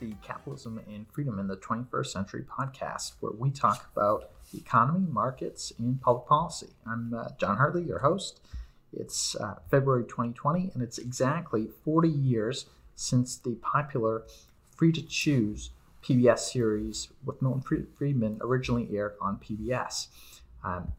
the Capitalism and Freedom in the 21st Century podcast, where we talk about the economy, markets, and public policy. I'm uh, John Hartley, your host. It's uh, February 2020, and it's exactly 40 years since the popular Free to Choose PBS series with Milton Friedman originally aired on PBS. Um,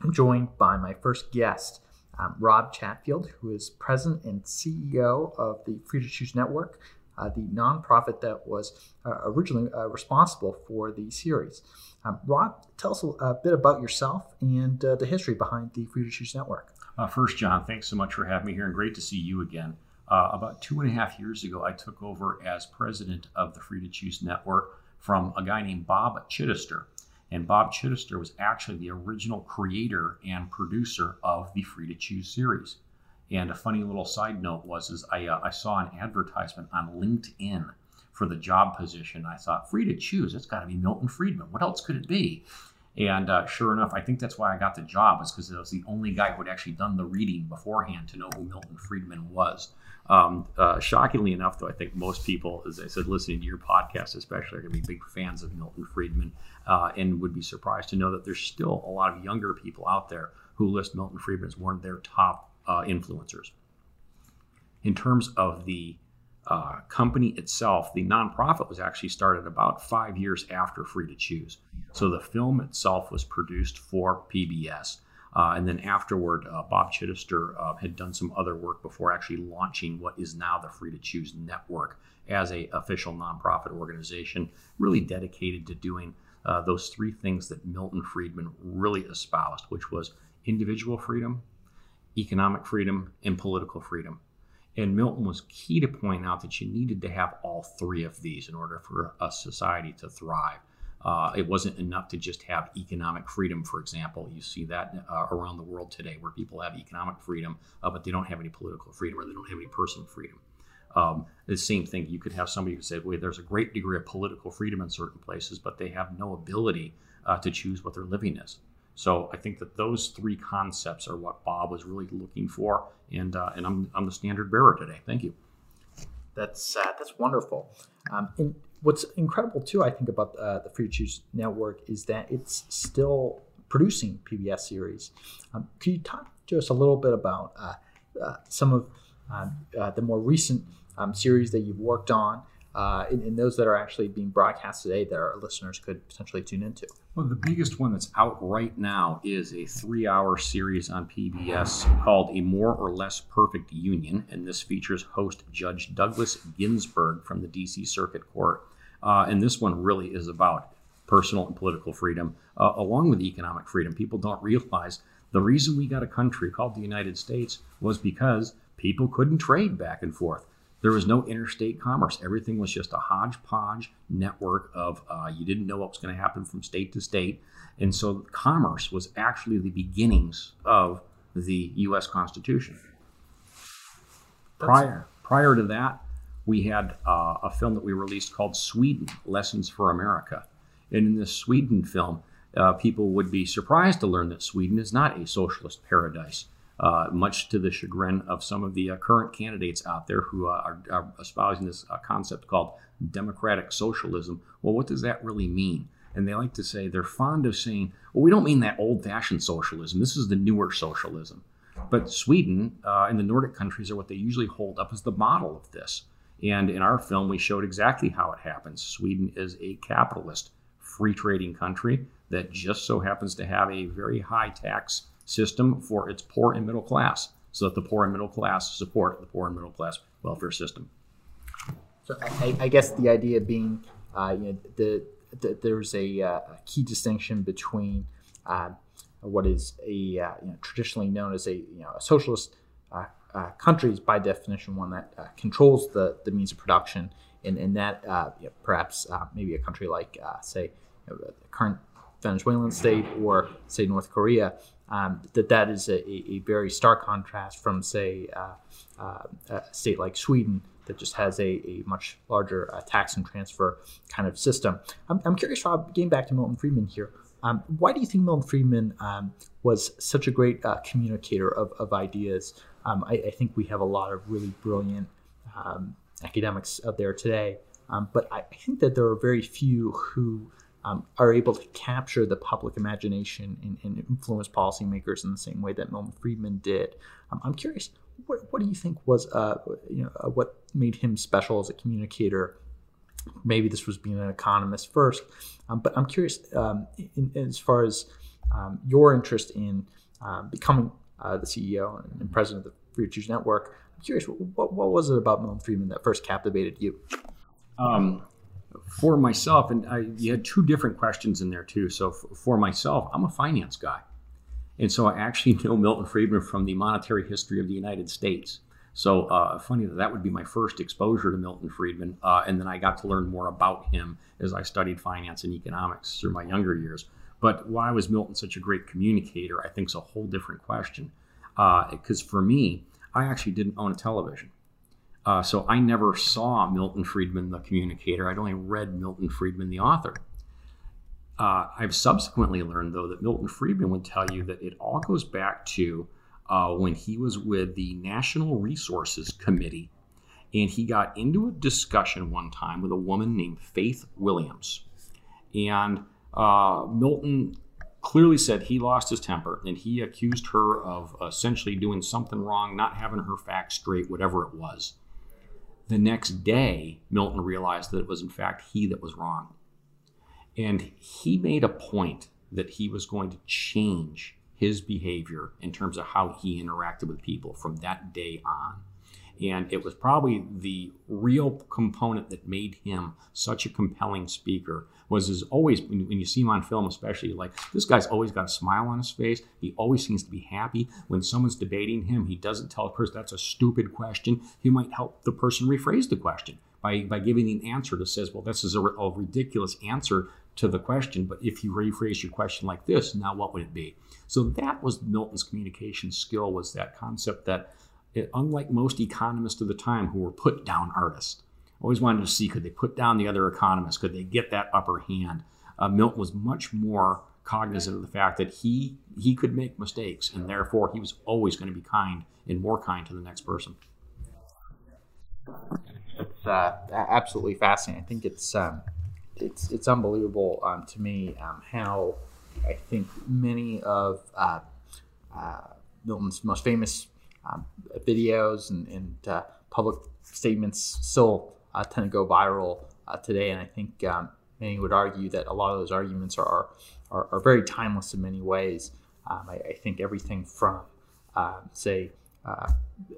I'm joined by my first guest, um, Rob Chatfield, who is president and CEO of the Free to Choose Network, uh, the nonprofit that was uh, originally uh, responsible for the series. Um, Rob, tell us a, bit about yourself and uh, the history behind the Free to Choose Network. First, John, thanks so much for having me here, and great to see you again. About two and a half years ago, I took over as president of the Free to Choose Network from a guy named Bob Chitester. And Bob Chitester was actually the original creator and producer of the Free to Choose series. And a funny little side note was is I, uh, I saw an advertisement on LinkedIn for the job position. I thought, free to choose, it's got to be Milton Friedman. What else could it be? And uh, sure enough, I think that's why I got the job, is because I was the only guy who had actually done the reading beforehand to know who Milton Friedman was. Um, uh, shockingly enough, though, I think most people, as I said, listening to your podcast, especially, are going to be big fans of Milton Friedman uh, and would be surprised to know that there's still a lot of younger people out there who list Milton Friedman as one of their top uh, influencers. In terms of the uh, company itself, the nonprofit was actually started about five years after Free to Choose. So the film itself was produced for PBS. Uh, and then afterward, uh, Bob Chitester uh, had done some other work before actually launching what is now the Free to Choose Network as a official nonprofit organization, really dedicated to doing uh, those three things that Milton Friedman really espoused, which was individual freedom, economic freedom, and political freedom. And Milton was key to point out that you needed to have all three of these in order for a society to thrive. Uh, it wasn't enough to just have economic freedom, for example. You see that uh, around the world today where people have economic freedom, uh, but they don't have any political freedom or they don't have any personal freedom. Um, the same thing, you could have somebody who said, well, there's a great degree of political freedom in certain places, but they have no ability uh, to choose what their living is. So I think that those three concepts are what Bob was really looking for, and uh, and I'm, I'm the standard bearer today. Thank you. That's uh, that's wonderful. Um, and what's incredible too, I think, about uh, the Free to Choose Network is that it's still producing PBS series. Um, could you talk to us a little bit about uh, uh, some of um, uh, the more recent um, series that you've worked on? Uh, and, and, those that are actually being broadcast today that our listeners could potentially tune into? Well, the biggest one that's out right now is a three hour series on PBS called A More or Less Perfect Union. And this features host Judge Douglas Ginsburg from the DC Circuit Court. Uh, and this one really is about personal and political freedom, uh, along with economic freedom. People don't realize the reason we got a country called the United States was because people couldn't trade back and forth. There was no interstate commerce. Everything was just a hodgepodge network of uh, you didn't know what was going to happen from state to state. And so commerce was actually the beginnings of the U.S. Constitution. Prior, prior to that, we had uh, a film that we released called Sweden Lessons for America. And in this Sweden film, uh, people would be surprised to learn that Sweden is not a socialist paradise uh, much to the chagrin of some of the uh, current candidates out there who uh, are, are, espousing this uh, concept called democratic socialism. Well, what does that really mean? And they like to say, they're fond of saying, well, we don't mean that old fashioned socialism. This is the newer socialism. But Sweden uh, and the Nordic countries are what they usually hold up as the model of this. And in our film, we showed exactly how it happens. Sweden is a capitalist, free trading country that just so happens to have a very high tax system for its poor and middle class so that the poor and middle class support the poor and middle class welfare system. So I, I guess the idea being, uh, you know, the, the, there's a, uh, key distinction between uh, what is a uh, you know, traditionally known as a you know a socialist uh, country is by definition one that controls the, the means of production, and, and that you know, perhaps maybe a country like say you know, the current Venezuelan state or say North Korea um, that that is a, a, very stark contrast from, say, uh, uh, a state like Sweden that just has a, a much larger uh, tax and transfer kind of system. I'm, I'm curious, Rob, getting back to Milton Friedman here, um, why do you think Milton Friedman um, was such a great uh, communicator of, of ideas? Um, I, I, think we have a lot of really brilliant um, academics out there today Um, but I think that there are very few who um, are able to capture the public imagination and, and, influence policymakers in the same way that Milton Friedman did. Um, I'm curious, what, what, do you think was uh, you know uh, what made him special as a communicator? Maybe this was being an economist first, um, but I'm curious um, in, in, as far as um, your interest in um, becoming uh, the CEO and president of the Free Choose Network. I'm curious, what, what was it about Milton Friedman that first captivated you? Um, for myself, and I, you had two different questions in there too. So f- for myself, I'm a finance guy. And so I actually know Milton Friedman from the monetary history of the United States. So uh, funny that that would be my first exposure to Milton Friedman. Uh, and then I got to learn more about him as I studied finance and economics through my younger years. But why was Milton such a great communicator? I think is a whole different question. Because uh, for me, I actually didn't own a television. Uh, so I never saw Milton Friedman, the communicator. I'd only read Milton Friedman, the author. Uh, I've subsequently learned, though, that Milton Friedman would tell you that it all goes back to uh, when he was with the National Resources Committee, and he got into a discussion one time with a woman named Faith Williams. And uh, Milton clearly said he lost his temper and he accused her of essentially doing something wrong, not having her facts straight, whatever it was. The next day, Milton realized that it was in fact he that was wrong. And he made a point that he was going to change his behavior in terms of how he interacted with people from that day on. And it was probably the real component that made him such a compelling speaker was as always when, you see him on film especially like this guy's always got a smile on his face. He always seems to be happy. When someone's debating him he doesn't tell a person that's a stupid question. He might help the person rephrase the question by, by giving an answer that says well this is a, a ridiculous answer to the question but if you rephrase your question like this now what would it be? So that was milton's communication skill was that concept that it, unlike most economists of the time who were put down artists, always wanted to see could they put down the other economists? Could they get that upper hand? Uh, Milton was much more cognizant of the fact that he he could make mistakes, and therefore he was always going to be kind and more kind to the next person. It's uh, absolutely fascinating. I think it's um, it's it's unbelievable um, to me um, how I think many of uh, uh Milton's most famous um, videos and, and uh, public statements still uh, tend to go viral uh, today. And I think um, many would argue that a lot of those arguments are, are, are very timeless in many ways. Um, I, I, think everything from, um, say, uh,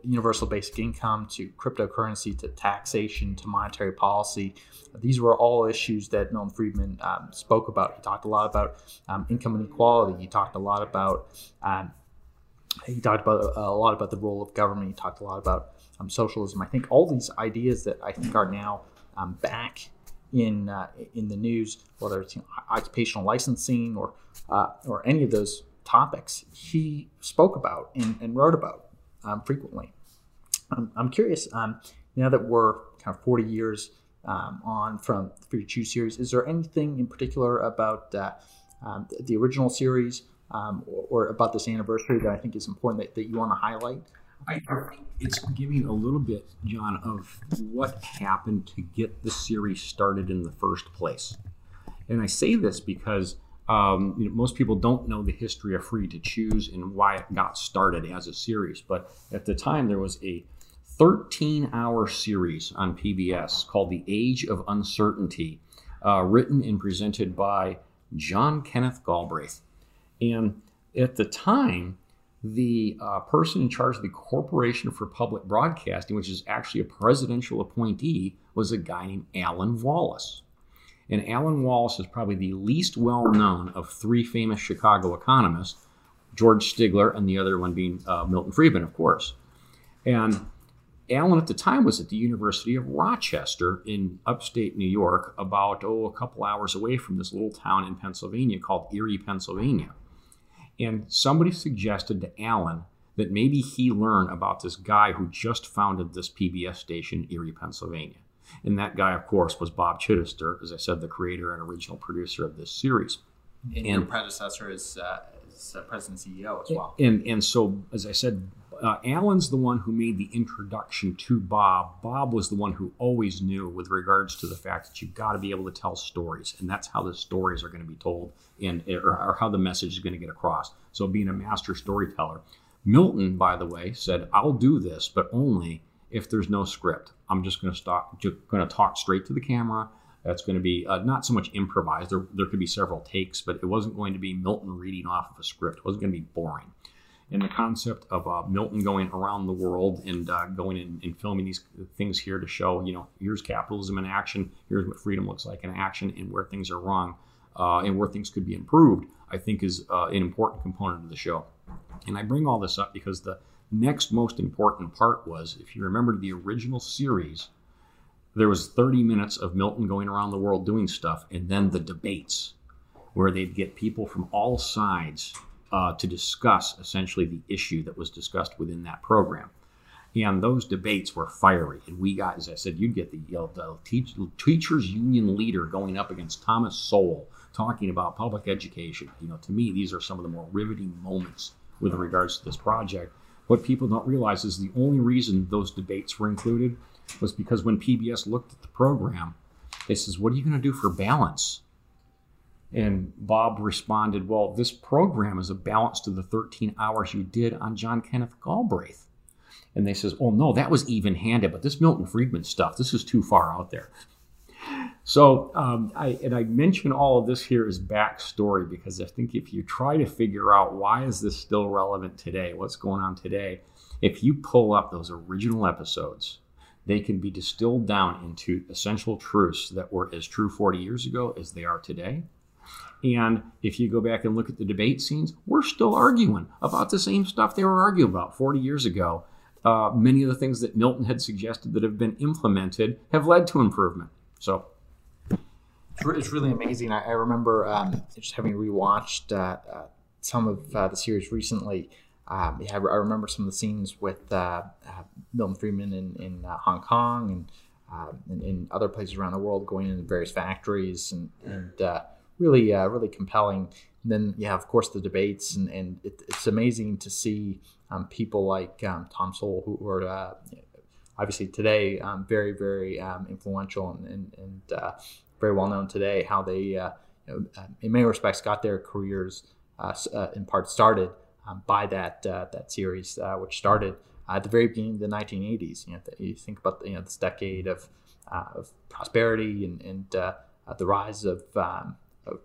universal basic income to cryptocurrency to taxation to monetary policy. These were all issues that Milton Friedman um, spoke about. He talked a lot about um, income inequality. He talked a lot about um, he talked about uh, a lot about the role of government. He talked a lot about um, socialism. I think all these ideas that I think are now um, back in uh, in the news, whether it's you know, occupational licensing or uh, or any of those topics, he spoke about and, and wrote about um, frequently. I'm, curious. Um, now that we're kind of 40 years um, on from the Free to Choose series, is there anything in particular about uh, um, the original series? Um, or, or, about this anniversary that I think is important that, that you want to highlight? I, think it's giving a little bit, John, of what happened to get the series started in the first place. And I say this because um, you know, most people don't know the history of Free to Choose and why it got started as a series. But at the time, there was a 13 hour series on PBS called The Age of Uncertainty, uh, written and presented by John Kenneth Galbraith. And at the time, the uh, person in charge of the Corporation for Public Broadcasting, which is actually a presidential appointee, was a guy named Allen Wallis. And Allen Wallis is probably the least well known of three famous Chicago economists George Stigler, and the other one being uh, Milton Friedman, of course. And Allen at the time was at the University of Rochester in upstate New York, about oh, a couple hours away from this little town in Pennsylvania called Erie, Pennsylvania. And somebody suggested to Allen that maybe he learn about this guy who just founded this PBS station Erie, Pennsylvania. And that guy, of course, was Bob Chitester, as I said, the creator and original producer of this series. And, and your predecessor is, uh, is uh, president CEO as well. And and so, as I said, uh, Allen's the one who made the introduction to Bob. Bob was the one who always knew with regards to the fact that you've got to be able to tell stories, and that's how the stories are going to be told, and or, or how the message is going to get across. So, being a master storyteller, Milton, by the way, said, "I'll do this, but only if there's no script. I'm just going to stop, just going to talk straight to the camera." That's going to be uh, not so much improvised. There, there could be several takes, but it wasn't going to be Milton reading off of a script. It wasn't going to be boring and the concept of uh, Milton going around the world and uh, going in and filming these things here to show, you know, here's capitalism in action, here's what freedom looks like in action, and where things are wrong uh, and where things could be improved, I think is uh, an important component of the show. And I bring all this up because the next most important part was, if you remember the original series, there was 30 minutes of Milton going around the world doing stuff, and then the debates where they'd get people from all sides uh, to discuss essentially the issue that was discussed within that program. And those debates were fiery. And we got, as I said, you'd get the, you know, the teach, teachers union leader going up against Thomas Sowell talking about public education. You know, to me, these are some of the more riveting moments with regards to this project. What people don't realize is the only reason those debates were included was because when PBS looked at the program, they says, "What are you going to do for balance?" And Bob responded, Well, this program is a balance to the 13 hours you did on John Kenneth Galbraith. And they says, Oh no, that was even handed, but this Milton Friedman stuff, this is too far out there. So, um, I, and I mention all of this here as backstory because I think if you try to figure out why is this still relevant today, what's going on today, if you pull up those original episodes, they can be distilled down into essential truths that were as true 40 years ago as they are today and if you go back and look at the debate scenes, we're still arguing about the same stuff they were arguing about 40 years ago. Uh, many of the things that Milton had suggested that have been implemented have led to improvement. So it's really amazing. I, I remember um, just having rewatched uh, uh, some of uh, the series recently. Um, yeah, I, remember some of the scenes with uh, uh, Milton Friedman in, in Hong Kong and in, in, other places around the world, going into various factories and, and really uh, really compelling. And then yeah, of course the debates and, and it, it's amazing to see um, people like um, Tom Sowell who are uh, obviously today um, very very um, influential and, and, and uh, very well known today. How they uh, you know, uh, in many respects got their careers uh, in part started um, by that that series, which started at the very beginning of the 1980s. You know, you think about you know this decade of, of prosperity and, and the rise of um,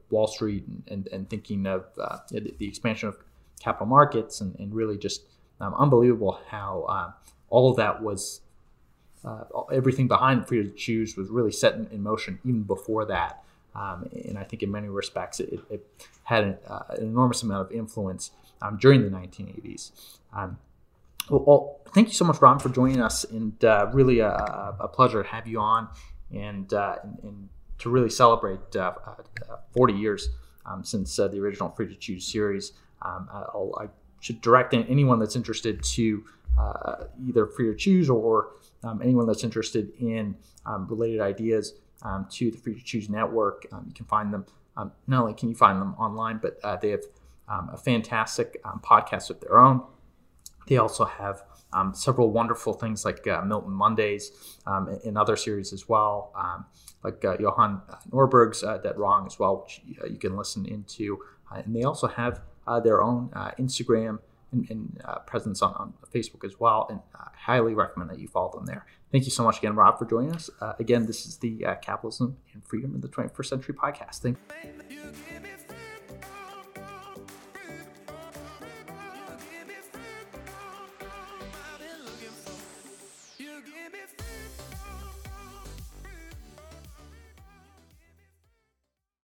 Wall Street and, and, and thinking of uh, the, expansion of capital markets and, and really just um, unbelievable how uh, all of that was uh, everything behind freedom to choose was really set in, in motion even before that. Um, and I think in many respects it, it had an, uh, an, enormous amount of influence um, during the 1980s. Um, well, well, thank you so much, Ron, for joining us, and uh, really a, a, pleasure to have you on and, uh, and, and to really celebrate uh, uh, 40 years um, since uh, the original Free to Choose series. Um, i should direct anyone that's interested to either Free to Choose or um, anyone that's interested in um, related ideas to the Free to Choose network. You can find them. not only can you find them online, but they have a fantastic podcast of their own. They also have um, several wonderful things like uh, Milton Mondays um, in other series as well, um, like uh, Johan Norberg's uh, Dead Wrong as well, which uh, you can listen into. Uh, and they also have uh, their own Instagram and, and presence on, on, Facebook as well. And I highly recommend that you follow them there. Thank you so much again, Rob, for joining us. again, this is the Capitalism and Freedom in the 21st Century podcast. Thank you.